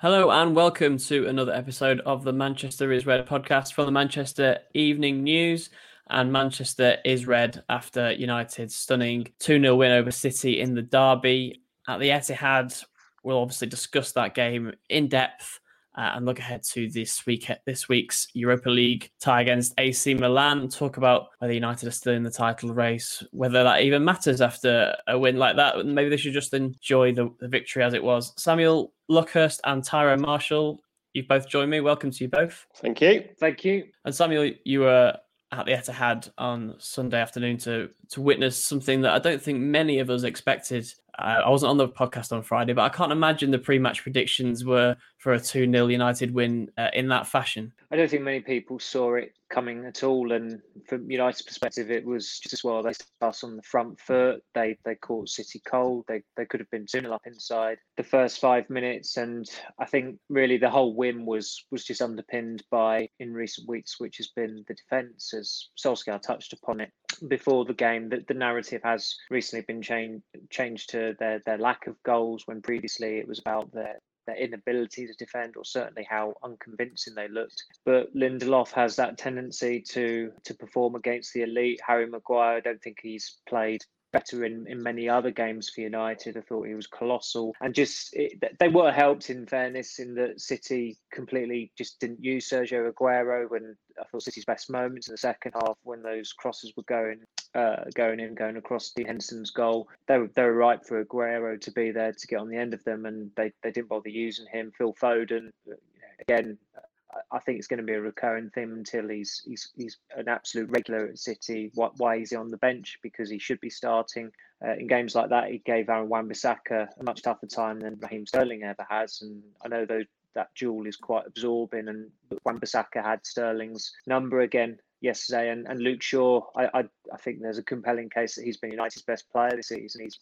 Hello and welcome to another episode of the Manchester is Red podcast from the Manchester Evening News. And Manchester is red after United's stunning 2 0 win over City in the Derby at the Etihad. We'll obviously discuss that game in depth uh, and look ahead to this week this week's Europa League tie against AC Milan. Talk about whether United are still in the title race, whether that even matters after a win like that. Maybe they should just enjoy the, the victory as it was. Samuel Luckhurst and Tyrone Marshall, you've both joined me. Welcome to you both. Thank you. Thank you. And Samuel, you were at the Etihad on Sunday afternoon to to witness something that I don't think many of us expected I wasn't on the podcast on Friday, but I can't imagine the pre-match predictions were for a 2-0 United win uh, in that fashion. I don't think many people saw it coming at all. And from United's perspective, it was just as well. They started on the front foot. They they caught City cold. They they could have been 2 up inside the first five minutes. And I think really the whole win was was just underpinned by in recent weeks, which has been the defence, as Solskjaer touched upon it before the game. That the narrative has recently been changed changed to their their lack of goals when previously it was about their their inability to defend or certainly how unconvincing they looked. But Lindelof has that tendency to to perform against the elite. Harry Maguire, I don't think he's played better in, in many other games for United. I thought he was colossal, and just it, they were helped in fairness in that City completely just didn't use Sergio Aguero when I thought City's best moments in the second half when those crosses were going uh, going in, going across Dean Henderson's goal. They were they were right for Aguero to be there to get on the end of them, and they, they didn't bother using him. Phil Foden, again, I think it's going to be a recurring theme until he's he's he's an absolute regular at City. Why is he on the bench? Because he should be starting uh, in games like that. He gave Aaron Wan-Bissaka a much tougher time than Raheem Sterling ever has, and I know those that duel is quite absorbing. And Wan-Bissaka had Sterling's number again yesterday, and, and Luke Shaw. I, I I think there's a compelling case that he's been United's best player this season. He's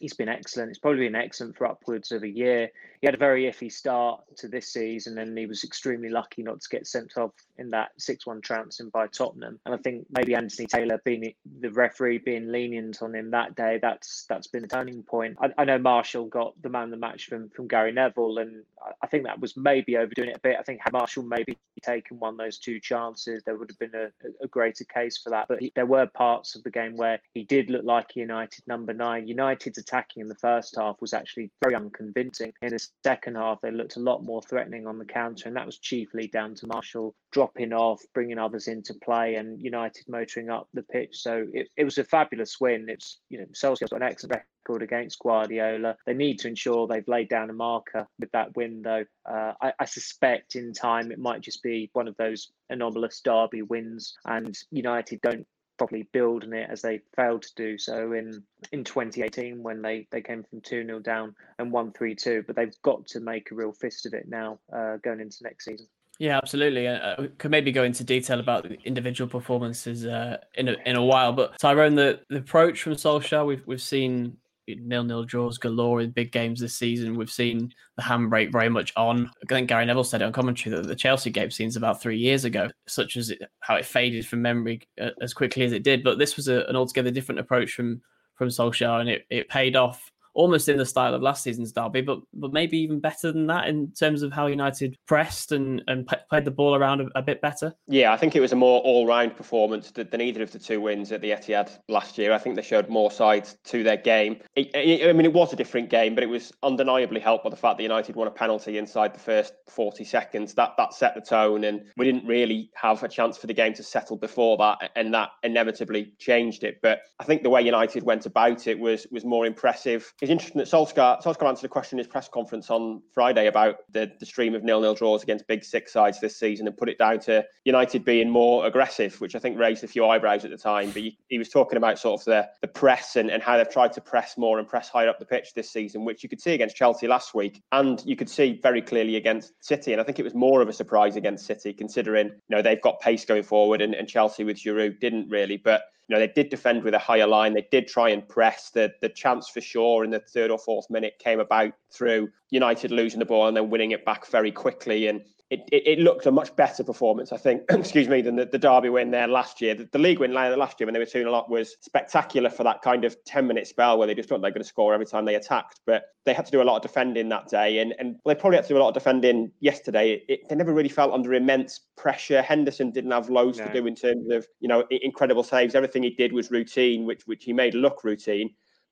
he's been excellent. It's probably been excellent for upwards of a year. He had a very iffy start to this season, and he was extremely lucky not to get sent off in that six-one trouncing by Tottenham. And I think maybe Anthony Taylor being the referee being lenient on him that day, that's that's been a turning point. I, I know Marshall got the man of the match from from Gary Neville, and I think that was maybe overdoing it a bit. I think had Marshall maybe taken one of those two chances, there would have been a, a greater case for that. But he, there were parts of the game where he did look like United number nine. United's attacking in the first half was actually very unconvincing. In the second half, they looked a lot more threatening on the counter, and that was chiefly down to Marshall dropping off, bringing others into play, and United motoring up the pitch. So it, it was a fabulous win. It's you know Solskjaer's got an excellent record against Guardiola. They need to ensure they've laid down a marker with that win, though. Uh, I, I, suspect in time it might just be one of those anomalous derby wins, and United don't properly build on it as they failed to do so in in 2018 when they they came from 2-0 down and won 3-2 but they've got to make a real fist of it now uh, going into next season yeah, absolutely. Uh, we could maybe go into detail about the individual performances uh, in a, in a while, but Tyrone, the, the approach from Solskjaer, we've we've seen nil-nil draws galore in big games this season. We've seen the handbrake very much on. I think Gary Neville said it on commentary that the Chelsea game seems about three years ago, such as it, how it faded from memory uh, as quickly as it did. But this was a, an altogether different approach from from Solskjaer, and it, it paid off almost in the style of last season's derby, but but maybe even better than that in terms of how United pressed and and p- played the ball around a, a, bit better. Yeah, I think it was a more all-round performance than, than, either of the two wins at the Etihad last year. I think they showed more sides to their game. It, it, I mean, it was a different game, but it was undeniably helped by the fact that United won a penalty inside the first 40 seconds. That that set the tone, and we didn't really have a chance for the game to settle before that, and that inevitably changed it. But I think the way United went about it was was more impressive it's interesting that Solskjaer, Solskjaer answered a question in his press conference on Friday about the, the stream of nil-nil draws against big six sides this season and put it down to United being more aggressive, which I think raised a few eyebrows at the time. But he, he was talking about sort of the, the press and, and how they've tried to press more and press higher up the pitch this season, which you could see against Chelsea last week. And you could see very clearly against City. And I think it was more of a surprise against City, considering, you know, they've got pace going forward and, and Chelsea with Giroud didn't really. But you know, they did defend with a higher line. They did try and press. The the chance for Shaw in the third or fourth minute came about through United losing the ball and then winning it back very quickly. And it, it, it, looked a much better performance, I think, excuse me, than the, the Derby win there last year. The, the league win last year when they were 2 0 up was spectacular for that kind of 10 minute spell where they just thought they were going to score every time they attacked. But they had to do a lot of defending that day. And, and they probably had to do a lot of defending yesterday. It, they never really felt under immense pressure. Henderson didn't have loads no. to do in terms of, you know, incredible saves. Everything he did was routine, which, which he made look routine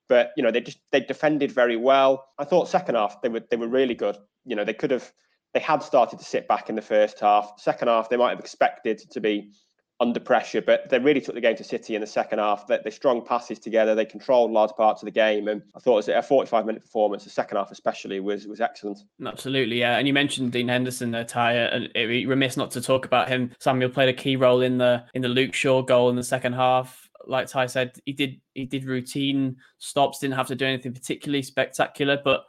but you know they just they defended very well. I thought second half they were they were really good. You know they could have they had started to sit back in the first half. Second half, they might have expected to be under pressure, but they really took the game to City in the second half. That they strong passes together, they controlled large parts of the game, and I thought it was a 45 minute performance. The second half, especially, was was excellent. Absolutely, yeah. And you mentioned Dean Henderson there, Tyre, and it'd be remiss not to talk about him. Samuel played a key role in the in the Luke Shaw goal in the second half. Like Ty said, he did he did routine stops, didn't have to do anything particularly spectacular, but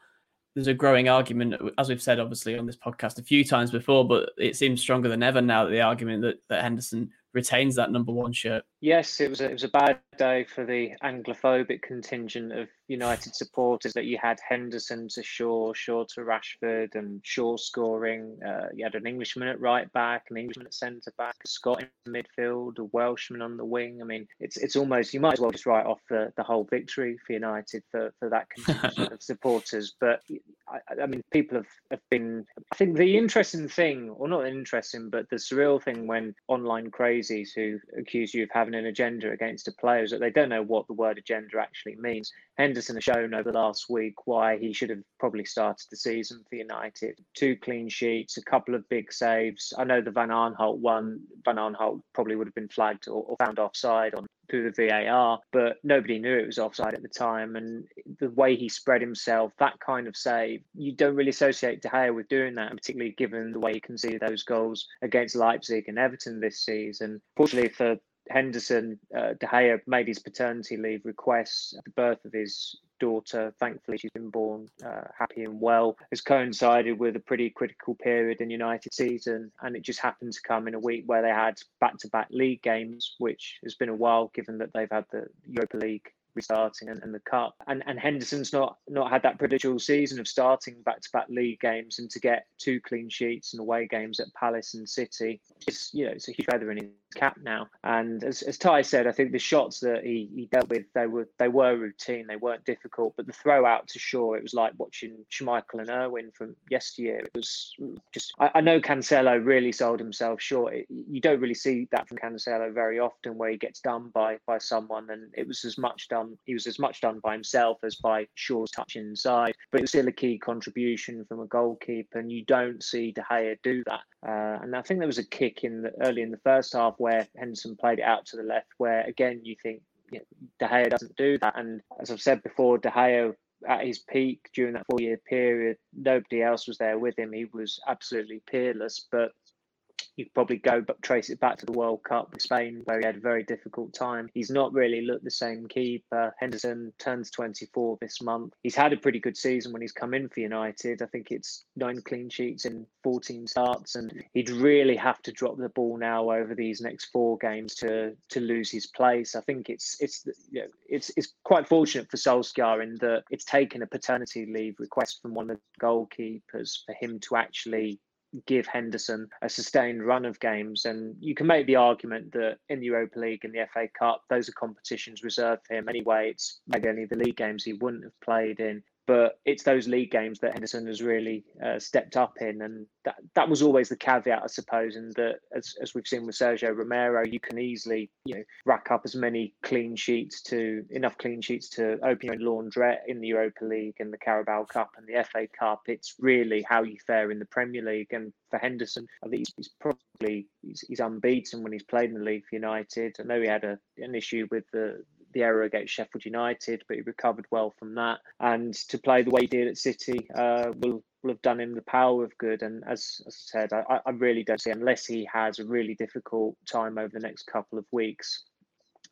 there's a growing argument, as we've said obviously on this podcast a few times before, but it seems stronger than ever now that the argument that, that Henderson retains that number one shirt. Yes, it was a, it was a bad day for the Anglophobic contingent of United supporters that you had Henderson to Shaw, Shaw to Rashford, and Shaw scoring. Uh, you had an Englishman at right back, an Englishman at centre back, a Scot in midfield, a Welshman on the wing. I mean, it's it's almost you might as well just write off the, the whole victory for United for, for that contingent of supporters. But I, I, mean, people have, have been. I think the interesting thing, or not interesting, but the surreal thing when online crazies who accuse you of having an agenda against a player is that they don't know what the word agenda actually means. Henderson has shown over the last week why he should have probably started the season for United. Two clean sheets, a couple of big saves. I know the Van Aanholt one, Van Aanholt probably would have been flagged or, or found offside on through the VAR, but nobody knew it was offside at the time. And the way he spread himself, that kind of save, you don't really associate De Gea with doing that, particularly given the way he conceded those goals against Leipzig and Everton this season. Fortunately for Henderson, uh, De Gea made his paternity leave requests at the birth of his daughter. Thankfully, she's been born uh, happy and well. Has coincided with a pretty critical period in United season, and it just happened to come in a week where they had back-to-back league games, which has been a while given that they've had the Europa League restarting and, and the cup. And and Henderson's not not had that privilege all season of starting back to back league games and to get two clean sheets and away games at Palace and City. It's you know it's a huge feather in his cap now. And as, as Ty said, I think the shots that he, he dealt with they were they were routine, they weren't difficult. But the throw out to Shaw, it was like watching Schmeichel and Irwin from yesteryear. It was just I, I know Cancelo really sold himself short. It, you don't really see that from Cancelo very often where he gets done by by someone and it was as much done. He was as much done by himself as by Shaw's touch inside, but it was still a key contribution from a goalkeeper, and you don't see De Gea do that. Uh, and I think there was a kick in the, early in the first half where Henderson played it out to the left, where again you think you know, De Gea doesn't do that. And as I've said before, De Gea at his peak during that four year period, nobody else was there with him. He was absolutely peerless. But you probably go but trace it back to the World Cup with Spain, where he had a very difficult time. He's not really looked the same keeper. Henderson turns 24 this month. He's had a pretty good season when he's come in for United. I think it's nine clean sheets in 14 starts, and he'd really have to drop the ball now over these next four games to to lose his place. I think it's it's you know, it's it's quite fortunate for Solskjaer in that it's taken a paternity leave request from one of the goalkeepers for him to actually give Henderson a sustained run of games. And you can make the argument that in the Europa League and the FA Cup, those are competitions reserved for him anyway. It's maybe only the league games he wouldn't have played in but it's those league games that Henderson has really uh, stepped up in, and that that was always the caveat, I suppose. And that, as, as we've seen with Sergio Romero, you can easily you know rack up as many clean sheets to enough clean sheets to open your laundrette in the Europa League and the Carabao Cup and the FA Cup. It's really how you fare in the Premier League, and for Henderson, I think he's, he's probably he's, he's unbeaten when he's played in the league for United. I know he had a an issue with the the error against Sheffield United, but he recovered well from that. And to play the way he did at City uh, will will have done him the power of good. And as, as I said, I, I really don't see unless he has a really difficult time over the next couple of weeks.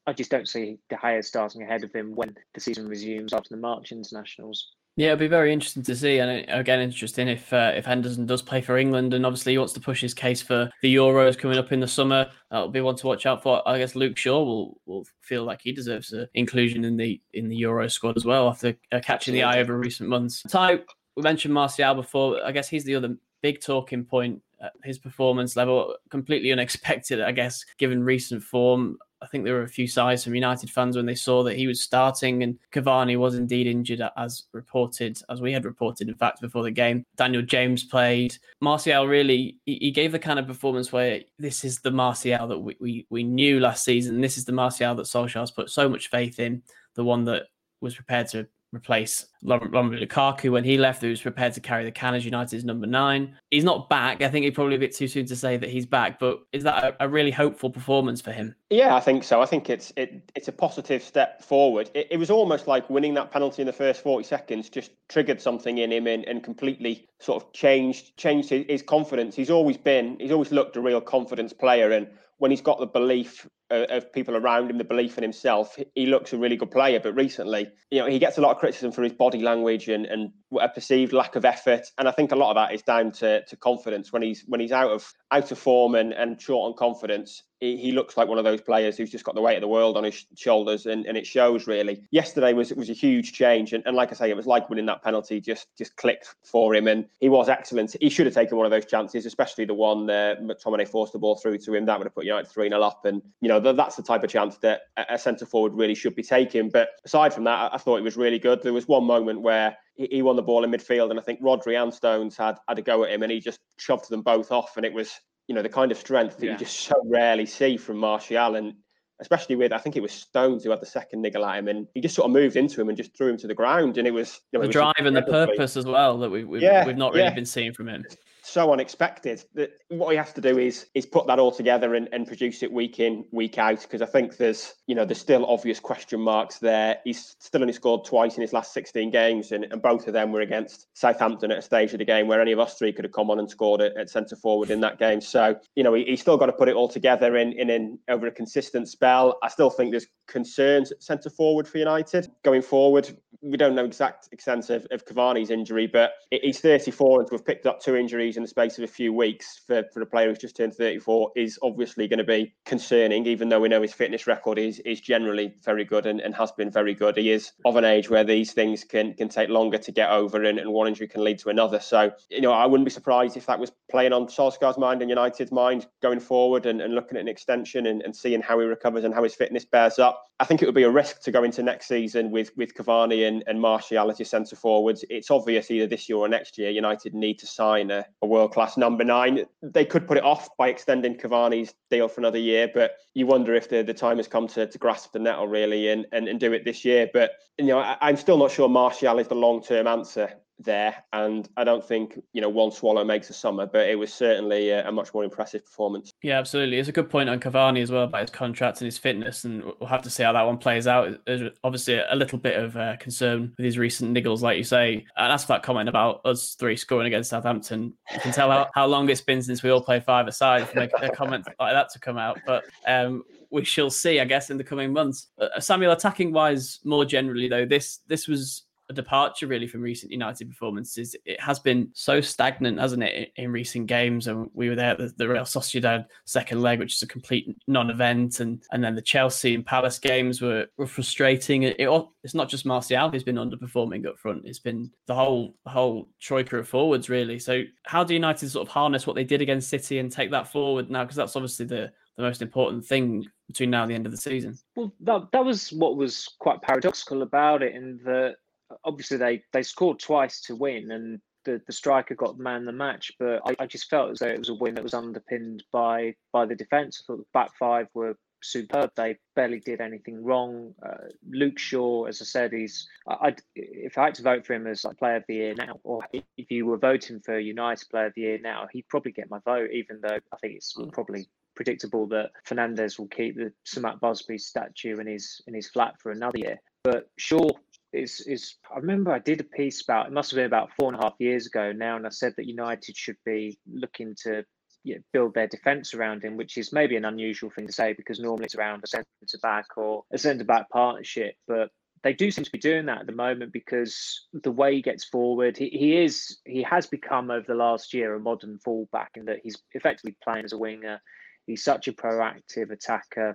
I just don't see De Gea starting ahead of him when the season resumes after the March internationals. Yeah, it'll be very interesting to see, and uh, again, interesting if uh, if Henderson does play for England, and obviously he wants to push his case for the Euros coming up in the summer. That'll be one to watch out for. I guess Luke Shaw will will feel like he deserves an inclusion in the in the Euro squad as well after uh, catching the eye over recent months. Ty, we mentioned Martial before. I guess he's the other big talking point. his performance level completely unexpected, I guess, given recent form. I think there were a few sighs from United fans when they saw that he was starting and Cavani was indeed injured as reported, as we had reported, in fact, before the game. Daniel James played. Martial really, he, gave the kind of performance where this is the Martial that we, we, we knew last season. This is the Martial that Solskjaer's put so much faith in, the one that was prepared to replace Romelu Lukaku when he left, who was prepared to carry the can as United's number nine. He's not back. I think it's probably a bit too soon to say that he's back, but is that a, a, really hopeful performance for him? Yeah, I think so. I think it's it, it's a positive step forward. It, it was almost like winning that penalty in the first 40 seconds just triggered something in him and, and completely sort of changed changed his, his confidence. He's always been, he's always looked a real confidence player. And when he's got the belief of people around him, the belief in himself, he looks a really good player. But recently, you know, he gets a lot of criticism for his body language and, and a perceived lack of effort. And I think a lot of that is down to, to confidence. When he's when he's out of out of form and, and short on confidence, he, he looks like one of those players who's just got the weight of the world on his shoulders, and, and it shows really. Yesterday was was a huge change, and, and like I say, it was like winning that penalty just just clicked for him, and he was excellent. He should have taken one of those chances, especially the one uh, McTominay forced the ball through to him. That would have put United three 0 up, and you know that's the type of chance that a centre forward really should be taking. But aside from that, I thought it was really good. There was one moment where he won the ball in midfield, and I think Rodri and Stones had had a go at him, and he just shoved them both off, and it was you know the kind of strength that yeah. you just so rarely see from Martial, and especially with I think it was Stones who had the second niggle at him, and he just sort of moved into him and just threw him to the ground, and it was you know, the drive and the purpose as well that we, we've, yeah, we've not really yeah. been seeing from him so unexpected that what he has to do is is put that all together and, and produce it week in week out because I think there's you know there's still obvious question marks there. He's still only scored twice in his last 16 games and, and both of them were against Southampton at a stage of the game where any of us three could have come on and scored at, at centre forward in that game. So you know he, he's still got to put it all together in, in in over a consistent spell. I still think there's concerns at centre forward for United going forward. We don't know the exact extent of, of Cavani's injury, but he's 34 and to have picked up two injuries injuries in the space of a few weeks for, for a player who's just turned 34 is obviously going to be concerning, even though we know his fitness record is is generally very good and, and has been very good. He is of an age where these things can can take longer to get over and, and one injury can lead to another. So, you know, I wouldn't be surprised if that was playing on Solskjaer's mind and United's mind going forward and, and looking at an extension and, and seeing how he recovers and how his fitness bears up. I think it would be a risk to go into next season with with Cavani and, and Martial as your centre forwards. It's obvious either this year or next year United need to sign a, a world class number nine. They could put it off by extending Cavani's deal for another year, but you wonder if the, the time has come to, to grasp the nettle really and, and, and do it this year. But you know, I, I'm still not sure Martial is the long term answer there. And I don't think, you know, one swallow makes a summer, but it was certainly a, a, much more impressive performance. Yeah, absolutely. It's a good point on Cavani as well about his contract and his fitness. And we'll have to see how that one plays out. There's obviously a little bit of uh, concern with his recent niggles, like you say. And that's that comment about us three scoring against Southampton. You can tell how, how long it's been since we all played five aside for a comment like that to come out. But um, we shall see, I guess, in the coming months. Uh, Samuel, attacking wise, more generally though, this this was a departure really from recent United performances. It has been so stagnant, hasn't it, in, recent games? And we were there at the, Real Sociedad second leg, which is a complete non-event, and and then the Chelsea and Palace games were, were frustrating. It, it, it's not just Martial who's been underperforming up front; it's been the whole whole troika of forwards really. So how do United sort of harness what they did against City and take that forward now? Because that's obviously the the most important thing between now and the end of the season. Well, that, that was what was quite paradoxical about it, in that obviously they they scored twice to win and the, the striker got the man the match, but I, I, just felt as though it was a win that was underpinned by by the defence. I thought the back five were superb. They barely did anything wrong. Uh, Luke Shaw, as I said, he's I, if I had to vote for him as like player of the year now, or if you were voting for United player of the year now, he'd probably get my vote, even though I think it's mm. probably predictable that Fernandes will keep the Sir Matt Busby statue in his in his flat for another year. But Shaw is is I remember I did a piece about it must have been about four and a half years ago now, and I said that United should be looking to you know, build their defence around him, which is maybe an unusual thing to say because normally it's around a centre back or a centre back partnership. But they do seem to be doing that at the moment because the way he gets forward, he, he is he has become over the last year a modern fullback in that he's effectively playing as a winger. He's such a proactive attacker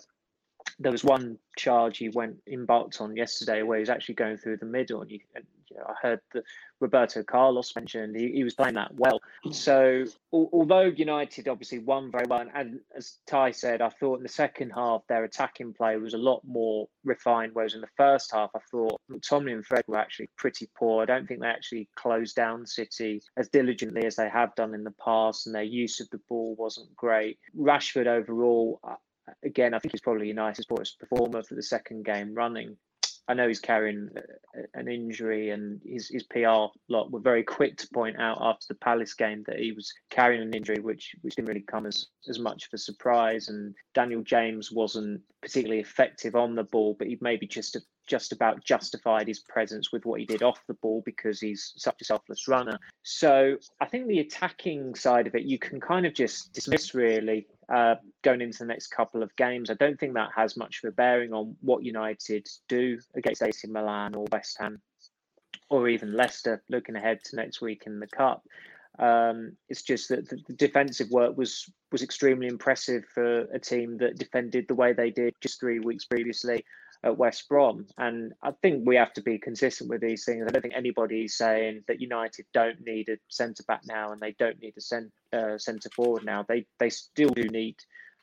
there was one charge he went embarked on yesterday where he was actually going through the middle, and, you, and you know, I heard that Roberto Carlos mentioned he, he was playing that well. So al- although United obviously won very well, and, and, as Ty said, I thought in the second half their attacking play was a lot more refined, whereas in the first half I thought McTominay and Fred were actually pretty poor. I don't think they actually closed down City as diligently as they have done in the past, and their use of the ball wasn't great. Rashford overall again, I think he's probably United's poorest performer for the second game running. I know he's carrying an injury, and his, his PR lot were very quick to point out after the Palace game that he was carrying an injury, which which didn't really come as, as much of a surprise. And Daniel James wasn't particularly effective on the ball, but he maybe just just about justified his presence with what he did off the ball because he's such a selfless runner. So I think the attacking side of it, you can kind of just dismiss really uh, going into the next couple of games. I don't think that has much of a bearing on what United do against AC Milan or West Ham or even Leicester looking ahead to next week in the Cup. Um, it's just that the, defensive work was was extremely impressive for a team that defended the way they did just three weeks previously at West Brom. And I think we have to be consistent with these things. I don't think anybody's saying that United don't need a centre back now and they don't need a uh, centre forward now. They they still do need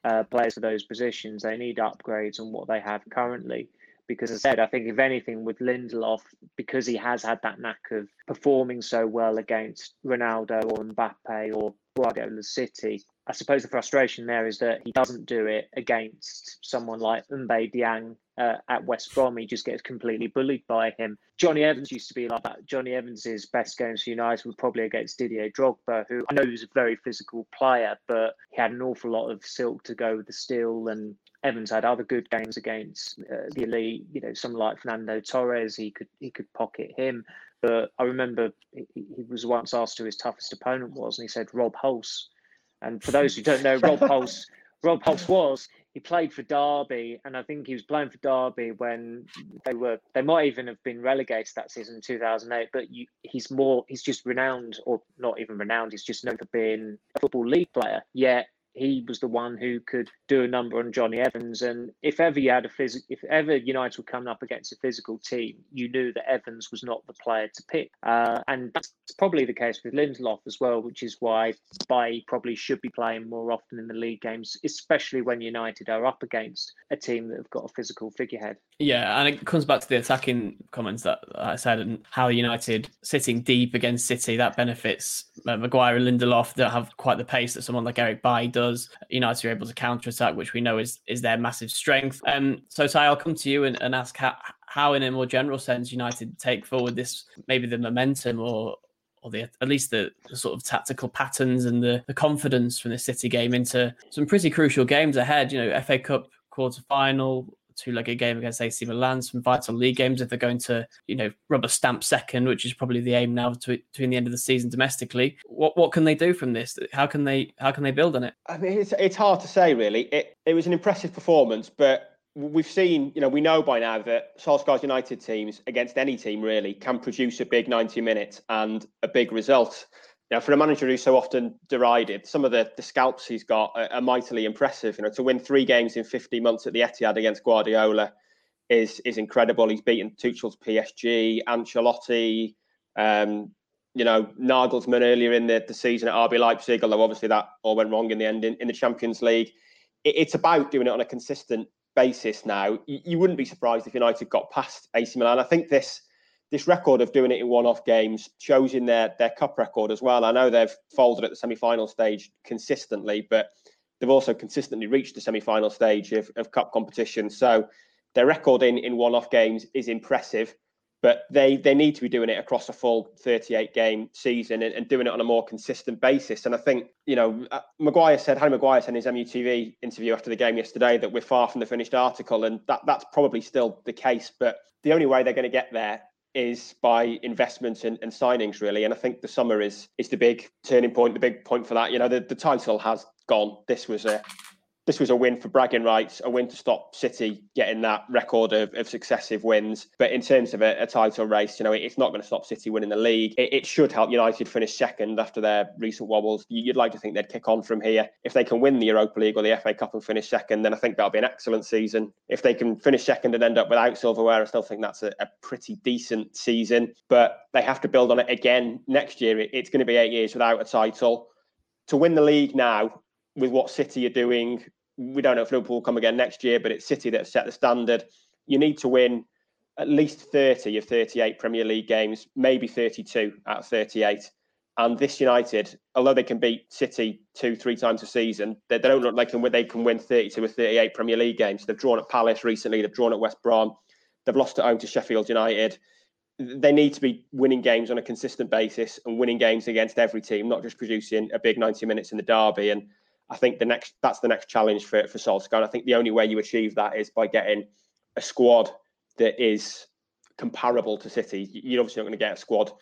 uh, players for those positions. They need upgrades on what they have currently. Because as I said, I think if anything with Lindelof, because he has had that knack of performing so well against Ronaldo or Mbappe or Guardiola City, I suppose the frustration there is that he doesn't do it against someone like Mbaye Diagne uh, at West Brom. He just gets completely bullied by him. Jonny Evans used to be like that. Jonny Evans's best games for United were probably against Didier Drogba, who I know was a very physical player, but he had an awful lot of silk to go with the steel. And Evans had other good games against uh, the elite. You know, someone like Fernando Torres, he could he could pocket him. But I remember he, he was once asked who his toughest opponent was, and he said Rob Hulse and for those who don't know, Rob Pulse, Rob Hulse was he played for Derby, and I think he was playing for Derby when they were they might even have been relegated that season in 2008. But you, he's more he's just renowned, or not even renowned. He's just known for being a football league player. Yet he was the one who could do a number on Jonny Evans. And if ever you had a physical, if ever United were coming up against a physical team, you knew that Evans was not the player to pick. Uh, and that's probably the case with Lindelof as well, which is why Bailly probably should be playing more often in the league games, especially when United are up against a team that have got a physical figurehead. Yeah, and it comes back to the attacking comments that I said and how United sitting deep against City that benefits uh, Maguire and Lindelof that have quite the pace that someone like Eric Bailly does does. United are able to counter attack, which we know is is their massive strength. Um, so Ty, I'll come to you and, and ask how, how, in a more general sense, United take forward this maybe the momentum or or the at least the, the, sort of tactical patterns and the, the confidence from the City game into some pretty crucial games ahead. You know, FA Cup quarter final, two-legged game against AC Milan, some vital league games if they're going to, you know, rubber stamp second, which is probably the aim now between the end of the season domestically. What what can they do from this? How can they how can they build on it? I mean, it's it's hard to say really. It it was an impressive performance, but we've seen, you know, we know by now that Solskjaer's United teams against any team really can produce a big 90 minutes and a big result. Now, for a manager who's so often derided, some of the, the scalps he's got are, are, mightily impressive. You know, to win three games in 50 months at the Etihad against Guardiola is is incredible. He's beaten Tuchel's PSG, Ancelotti, um, you know, Nagelsmann earlier in the, the season at RB Leipzig, although obviously that all went wrong in the end in, in the Champions League. It, it's about doing it on a consistent basis now. You, you wouldn't be surprised if United got past AC Milan. I think this this record of doing it in one-off games shows in their their cup record as well. I know they've folded at the semi-final stage consistently, but they've also consistently reached the semi-final stage of, of cup competition. So their record in in one-off games is impressive. but they they need to be doing it across a full 38 game season and, and doing it on a more consistent basis. And I think you know uh, Maguire said Harry Maguire said in his MUTV interview after the game yesterday that we're far from the finished article, and that that's probably still the case. But the only way they're going to get there is by investments and, and, signings really. And i think the summer is is the big turning point the big point for that. You know the, the title has gone. This was a this was a win for bragging rights, a win to stop City getting that record of, of successive wins. But in terms of a, a title race, you know, it's not going to stop City winning the league. It, it, should help United finish second after their recent wobbles. You'd like to think they'd kick on from here. If they can win the Europa League or the FA Cup and finish second, then I think that'll be an excellent season. If they can finish second and end up without silverware, I still think that's a, a pretty decent season. But they have to build on it again next year. It, it's going to be eight years without a title. To win the league now, with what City are doing. We don't know if Liverpool will come again next year, but it's City that set the standard. You need to win at least 30 of 38 Premier League games, maybe 32 out of 38. And this United, although they can beat City two, three times a season, they, they don't look like they can win 32 or 38 Premier League games. They've drawn at Palace recently, they've drawn at West Brom, they've lost at home to Sheffield United. They need to be winning games on a consistent basis and winning games against every team, not just producing a big 90 minutes in the derby. And I think the next that's the next challenge for for Solskjaer. And I think the only way you achieve that is by getting a squad that is comparable to City. You're obviously not going to get a squad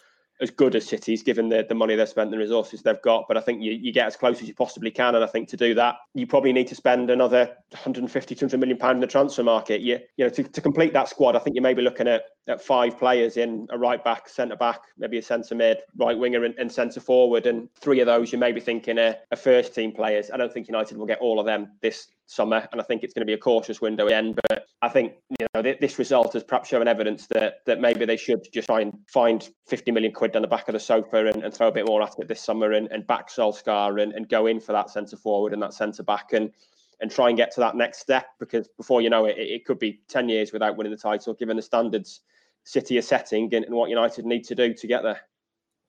as good as cities, given the, the money they've spent, the resources they've got. But I think you, you get as close as you possibly can. And I think to do that, you probably need to spend another 150, 200 million pounds in the transfer market. You, you know, to, to complete that squad, I think you may be looking at, at five players in a right back, centre back, maybe a centre mid, right winger, and, and centre forward. And three of those, you may be thinking a, a first team players. I don't think United will get all of them this summer, and I think it's going to be a cautious window again. But I think you know this result has perhaps shown evidence that that maybe they should just try and find 50 million quid down the back of the sofa and, and throw a bit more at it this summer and, and back Solskjaer and, and go in for that centre forward and that centre back and and try and get to that next step because before you know it, it could be 10 years without winning the title, given the standards City are setting and, and what United need to do to get there.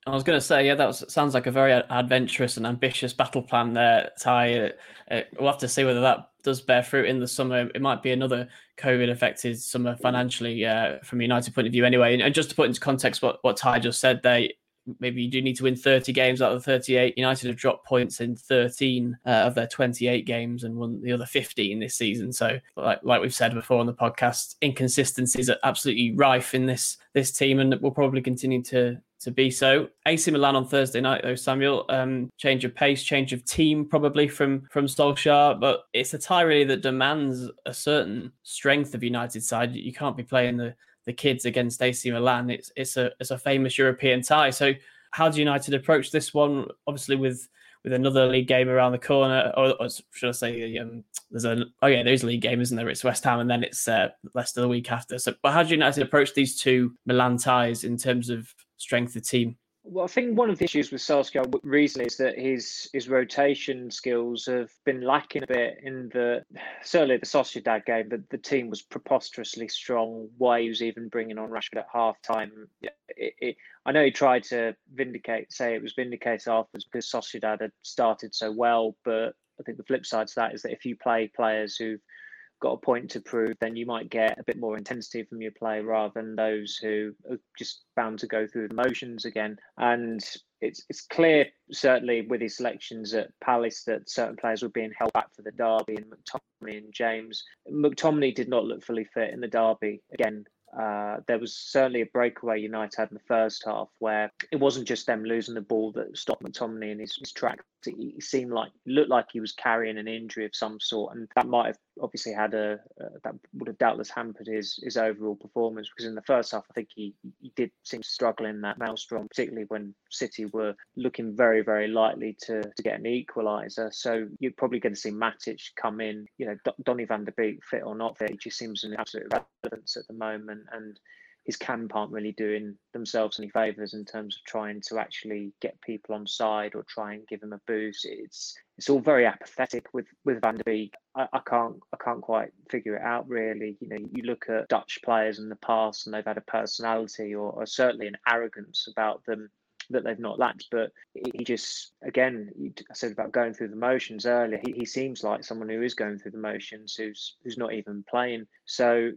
I was going to say, yeah, that was, sounds like a very adventurous and ambitious battle plan there, Ty. Uh, uh, we'll have to see whether that does bear fruit in the summer. It might be another COVID affected summer financially uh, from a United point of view, anyway. And, just to put into context what, what Ty just said there, maybe you do need to win 30 games out of the 38. United have dropped points in 13 uh, of their 28 games and won the other 15 this season. So, like, like we've said before on the podcast, inconsistencies are absolutely rife in this this team, and will probably continue to to be so. AC Milan on Thursday night, though, Samuel. Um, change of pace, change of team, probably from from Solskjaer, but it's a tie really that demands a certain strength of United side. You can't be playing the the kids against AC Milan. It's it's a it's a famous European tie. So how do United approach this one? Obviously with with another league game around the corner, or, or should I say, um, there's a oh yeah, there's a league game, isn't there? It's West Ham, and then it's uh, Leicester the week after. So, but how do United approach these two Milan ties in terms of strength of team? Well, I think one of the issues with Solskjaer recently is that his his rotation skills have been lacking a bit in the certainly the Sociedad game. But the team was preposterously strong. Why he was even bringing on Rashford at half time. I know he tried to vindicate, say it was vindicated afterwards because Sociedad had started so well. But I think the flip side to that is that if you play players who've got a point to prove, then you might get a bit more intensity from your play rather than those who are just bound to go through the motions again. And it's it's clear, certainly with his selections at Palace, that certain players were being held back for the derby, and McTominay and James. McTominay did not look fully fit in the derby. Again, uh, there was certainly a breakaway United had in the first half where it wasn't just them losing the ball that stopped McTominay in his, his track. He seemed like looked like he was carrying an injury of some sort, and that might have obviously had a uh, that would have doubtless hampered his his overall performance because in the first half I think he he did seem to struggle in that maelstrom, particularly when City were looking very very likely to to get an equaliser. So you're probably going to see Matic come in. You know, Donny Van Der Beek fit or not fit, he just seems an absolute relevance at the moment and his camp aren't really doing themselves any favors in terms of trying to actually get people on side or try and give them a boost. It's it's all very apathetic with with Van der Beek. I, I can't I can't quite figure it out really. You know, you look at Dutch players in the past and they've had a personality or, or certainly an arrogance about them that they've not lacked. But he just, again, I said about going through the motions earlier. He, he seems like someone who is going through the motions, who's who's not even playing. So,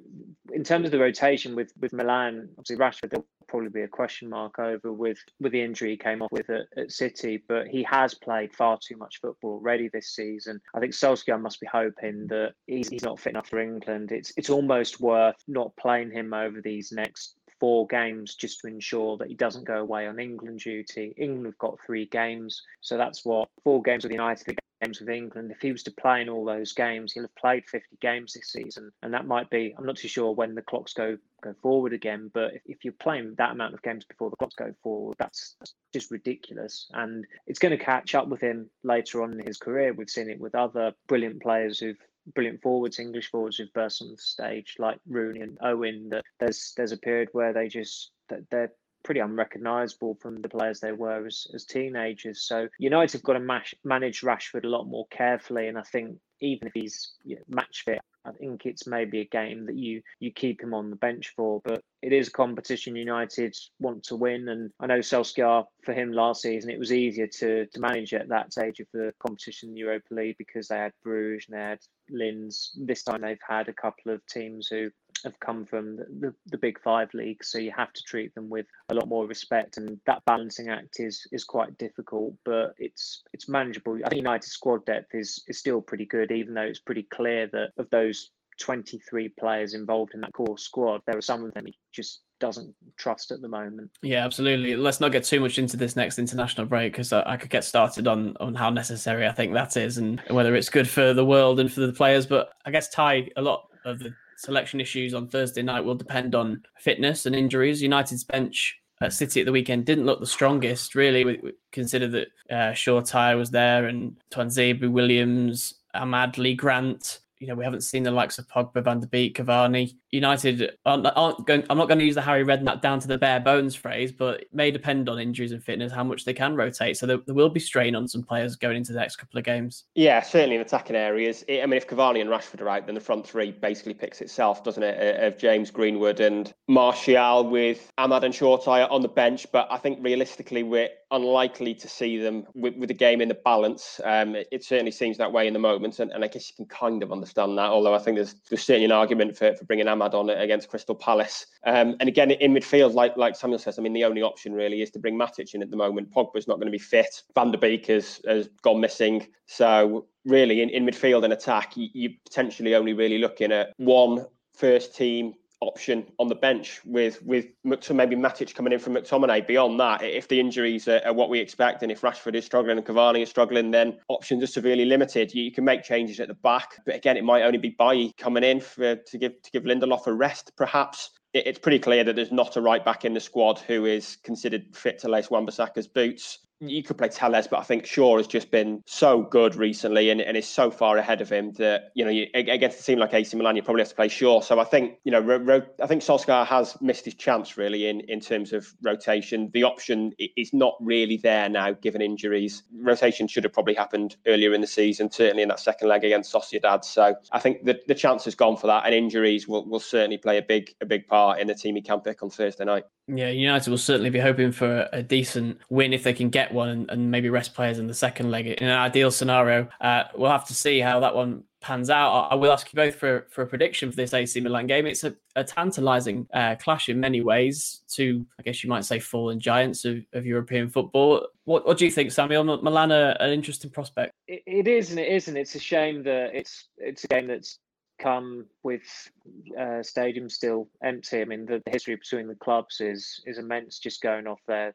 in terms of the rotation with with Milan, obviously Rashford, there'll probably be a question mark over with with the injury he came off with at, at City. But he has played far too much football already this season. I think Solskjaer must be hoping that he's, he's not fit enough for England. It's it's almost worth not playing him over these next four games just to ensure that he doesn't go away on England duty. England have got three games, so that's what four games with the United, games with England. If he was to play in all those games, he'll have played 50 games this season, and that might be. I'm not too sure when the clocks go go forward again, but if, if you're playing that amount of games before the clocks go forward, that's, that's just ridiculous, and it's going to catch up with him later on in his career. We've seen it with other brilliant players who've brilliant forwards, English forwards who've burst on the stage, like Rooney and Owen. That there's there's a period where they just that they're pretty unrecognisable from the players they were as, as teenagers. So United have got to mash, manage Rashford a lot more carefully, and I think even if he's you know, match fit, I think it's maybe a game that you you keep him on the bench for. But it is a competition United want to win, and I know Solskjaer for him last season it was easier to to manage at that stage of the competition the Europa League because they had Bruges and they had Linz. This time they've had a couple of teams who have come from the, the, the, big five leagues, so you have to treat them with a lot more respect, and that balancing act is is quite difficult, but it's it's manageable. I think United squad depth is is still pretty good, even though it's pretty clear that of those 23 players involved in that core squad, there are some of them he just doesn't trust at the moment. Yeah, absolutely. Let's not get too much into this next international break because I, I, could get started on on how necessary I think that is and whether it's good for the world and for the players. But I guess Ty, a lot of the selection issues on Thursday night will depend on fitness and injuries. United's bench at City at the weekend didn't look the strongest, really. We, we consider that uh, Shoretire was there and Tuanzebe, Williams, Amad Lee Grant you know, we haven't seen the likes of Pogba, Van der Beek, Cavani. United aren't, aren't going. I'm not going to use the Harry Redknapp down to the bare bones phrase, but it may depend on injuries and fitness how much they can rotate. So there, there will be strain on some players going into the next couple of games. Yeah, certainly in attacking areas. I mean, if Cavani and Rashford are out, then the front three basically picks itself, doesn't it? Of James Greenwood and Martial with Amad and Shoretire on the bench. But I think realistically, we're unlikely to see them with, with the game in the balance. Um, it, it, certainly seems that way in the moment, and, and I guess you can kind of understand that. Although I think there's there's certainly an argument for, for bringing Amad on against Crystal Palace. Um, and again, in midfield, like like Samuel says, I mean the only option really is to bring Matic in at the moment. Pogba's not going to be fit. Van der Beek has, has gone missing. So really, in, in midfield and attack, you, you're potentially only really looking at one first team option on the bench with with maybe Matic coming in from McTominay. Beyond that, if the injuries are, are, what we expect, and if Rashford is struggling and Cavani is struggling, then options are severely limited. You, you can make changes at the back, but again, it might only be Bailly coming in for, to give to give Lindelof a rest, perhaps. It's pretty clear that there's not a right back in the squad who is considered fit to lace Wan-Bissaka's boots you could play Telles, but I think Shaw has just been so good recently and, and is so far ahead of him that, you know, you, against a team like AC Milan, you probably have to play Shaw. So I think, you know, ro- ro- I think Solskjaer has missed his chance really in, in terms of rotation. The option is not really there now, given injuries. Rotation should have probably happened earlier in the season, certainly in that second leg against Sociedad. So I think the, the chance has gone for that, and injuries will, will certainly play a big a big part in the team he can pick on Thursday night. Yeah, United will certainly be hoping for a decent win if they can get one and, and maybe rest players in the second leg. In an ideal scenario, uh, we'll have to see how that one pans out. I will ask you both for, for a prediction for this AC Milan game. It's a, a tantalising uh, clash in many ways. to, I guess you might say, fallen giants of, of European football. What, what do you think, Samuel? Milan are an interesting prospect. It, it is and it isn't. It's a shame that it's it's a game that's come with uh, stadium still empty. I mean, the, the, history between the clubs is is immense. Just going off uh,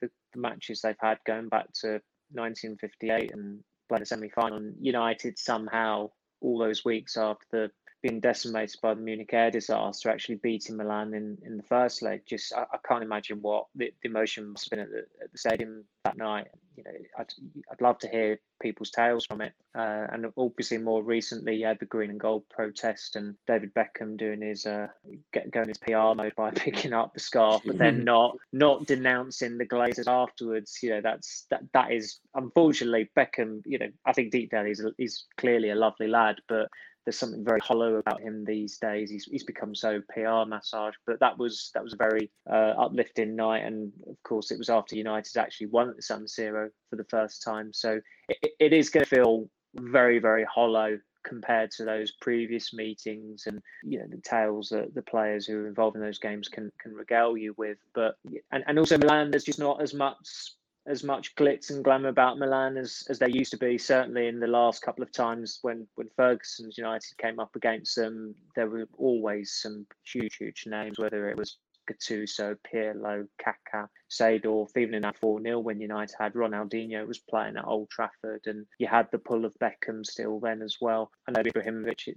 the, the, matches they've had going back to 1958 and playing a semi final. United somehow all those weeks after the being decimated by the Munich air disaster, actually beating Milan in, in the first leg. Just I, I can't imagine what the, the, emotion must have been at the, at the stadium that night. You know, I'd, I'd love to hear people's tales from it. Uh, and obviously, more recently, you had the green and gold protest and David Beckham doing his uh, get, going his PR mode by picking up the scarf, but then not not denouncing the Glazers afterwards. You know, that's that that is unfortunately Beckham. You know, I think deep down he's he's clearly a lovely lad, but there's something very hollow about him these days. He's he's become so PR massage. But that was that was a very uh, uplifting night, and of course it was after United actually won at the San Siro for the first time. So it, it is going to feel very very hollow compared to those previous meetings and you know the tales that the players who are involved in those games can can regale you with but and, and also Milan there's just not as much as much glitz and glamour about Milan as, as there used to be. Certainly in the last couple of times when when Ferguson's United came up against them, there were always some huge, huge names. Whether it was Gattuso, Pirlo, Kaká, Seedorf, even in that 4 0 when United had Ronaldinho was playing at Old Trafford, and you had the pull of Beckham still then as well. I know Ibrahimovic,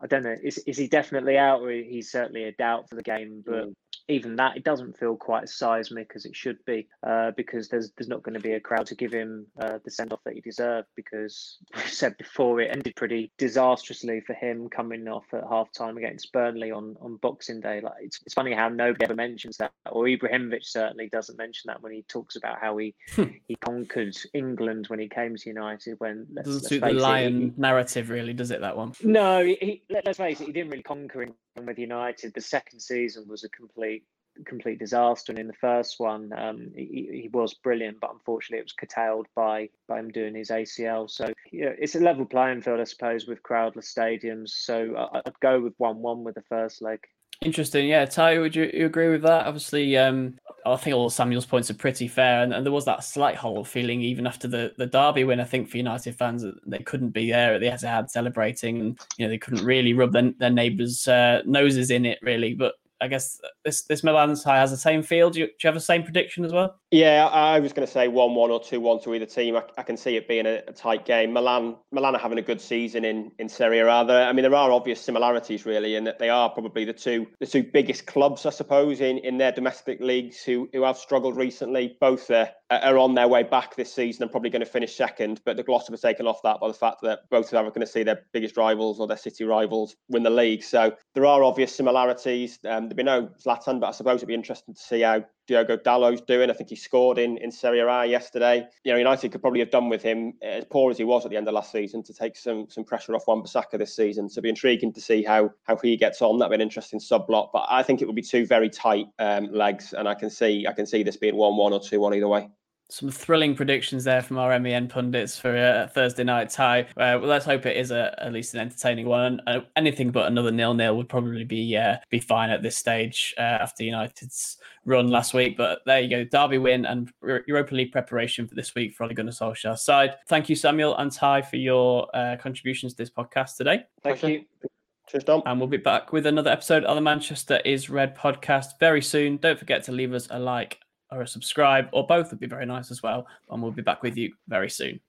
I don't know, is, is he definitely out or he's certainly a doubt for the game, but mm even that it doesn't feel quite as seismic as it should be uh, because there's there's not going to be a crowd to give him uh, the send off that he deserved because we said before it ended pretty disastrously for him coming off at half time against Burnley on, on Boxing Day. Like it's, it's funny how nobody ever mentions that, or Ibrahimovic certainly doesn't mention that when he talks about how he hmm. he conquered England when he came to United. When let's, doesn't let's suit the lion it, he, narrative really, does it? That one? No, he, let, us face it, he didn't really conquer England with United. The second season was a complete complete disaster. And in the first one, um, he, he, was brilliant, but unfortunately, it was curtailed by by him doing his ACL. So yeah, it's a level playing field, I suppose, with crowdless stadiums. So I, would go with one-one with the first leg. Interesting, yeah. Ty, would you, you agree with that? Obviously, um, I think all Samuel's points are pretty fair, and, and there was that slight hollow feeling even after the, the derby win. I think for United fans, they couldn't be there at the Etihad celebrating, and you know they couldn't really rub their, their neighbours' uh, noses in it really. But I guess this this Milan side has the same field. Do you, do you have the same prediction as well? Yeah, I was going to say one-one or two-one to either team. I, I can see it being a, a, tight game. Milan, Milan are having a good season in in Serie A. There, I mean, there are obvious similarities really, in that they are probably the two the two biggest clubs, I suppose, in, in their domestic leagues who who have struggled recently. Both are, are on their way back this season and probably going to finish second. But the gloss was taken off that by the fact that both of them are going to see their biggest rivals or their city rivals win the league. So there are obvious similarities. Um, there'll be no Zlatan, but I suppose it'd be interesting to see how Diogo Dalot's doing. I think he scored in, in Serie A yesterday. You know, United could probably have done with him, as poor as he was at the end of last season, to take some some pressure off Wan-Bissaka this season. So it'd be intriguing to see how how he gets on. That'd be an interesting sub block. But I think it would be two very tight um, legs, and I can see I can see this being one one or two one either way some thrilling predictions there from our MEN pundits for a Thursday night tie. Uh, well, let's hope it is a, at least an entertaining one. Uh, anything but another nil-nil would probably be uh, be fine at this stage uh, after United's run last week. But there you go, Derby win and Europa League preparation for this week for Ole Gunnar Solskjaer's side. Thank you, Samuel and Ty, for your uh, contributions to this podcast today. Thank you. Cheers, Dom. And we'll be back with another episode of the Manchester is Red podcast very soon. Don't forget to leave us a like or a subscribe, or both would be very nice as well. And we'll be back with you very soon.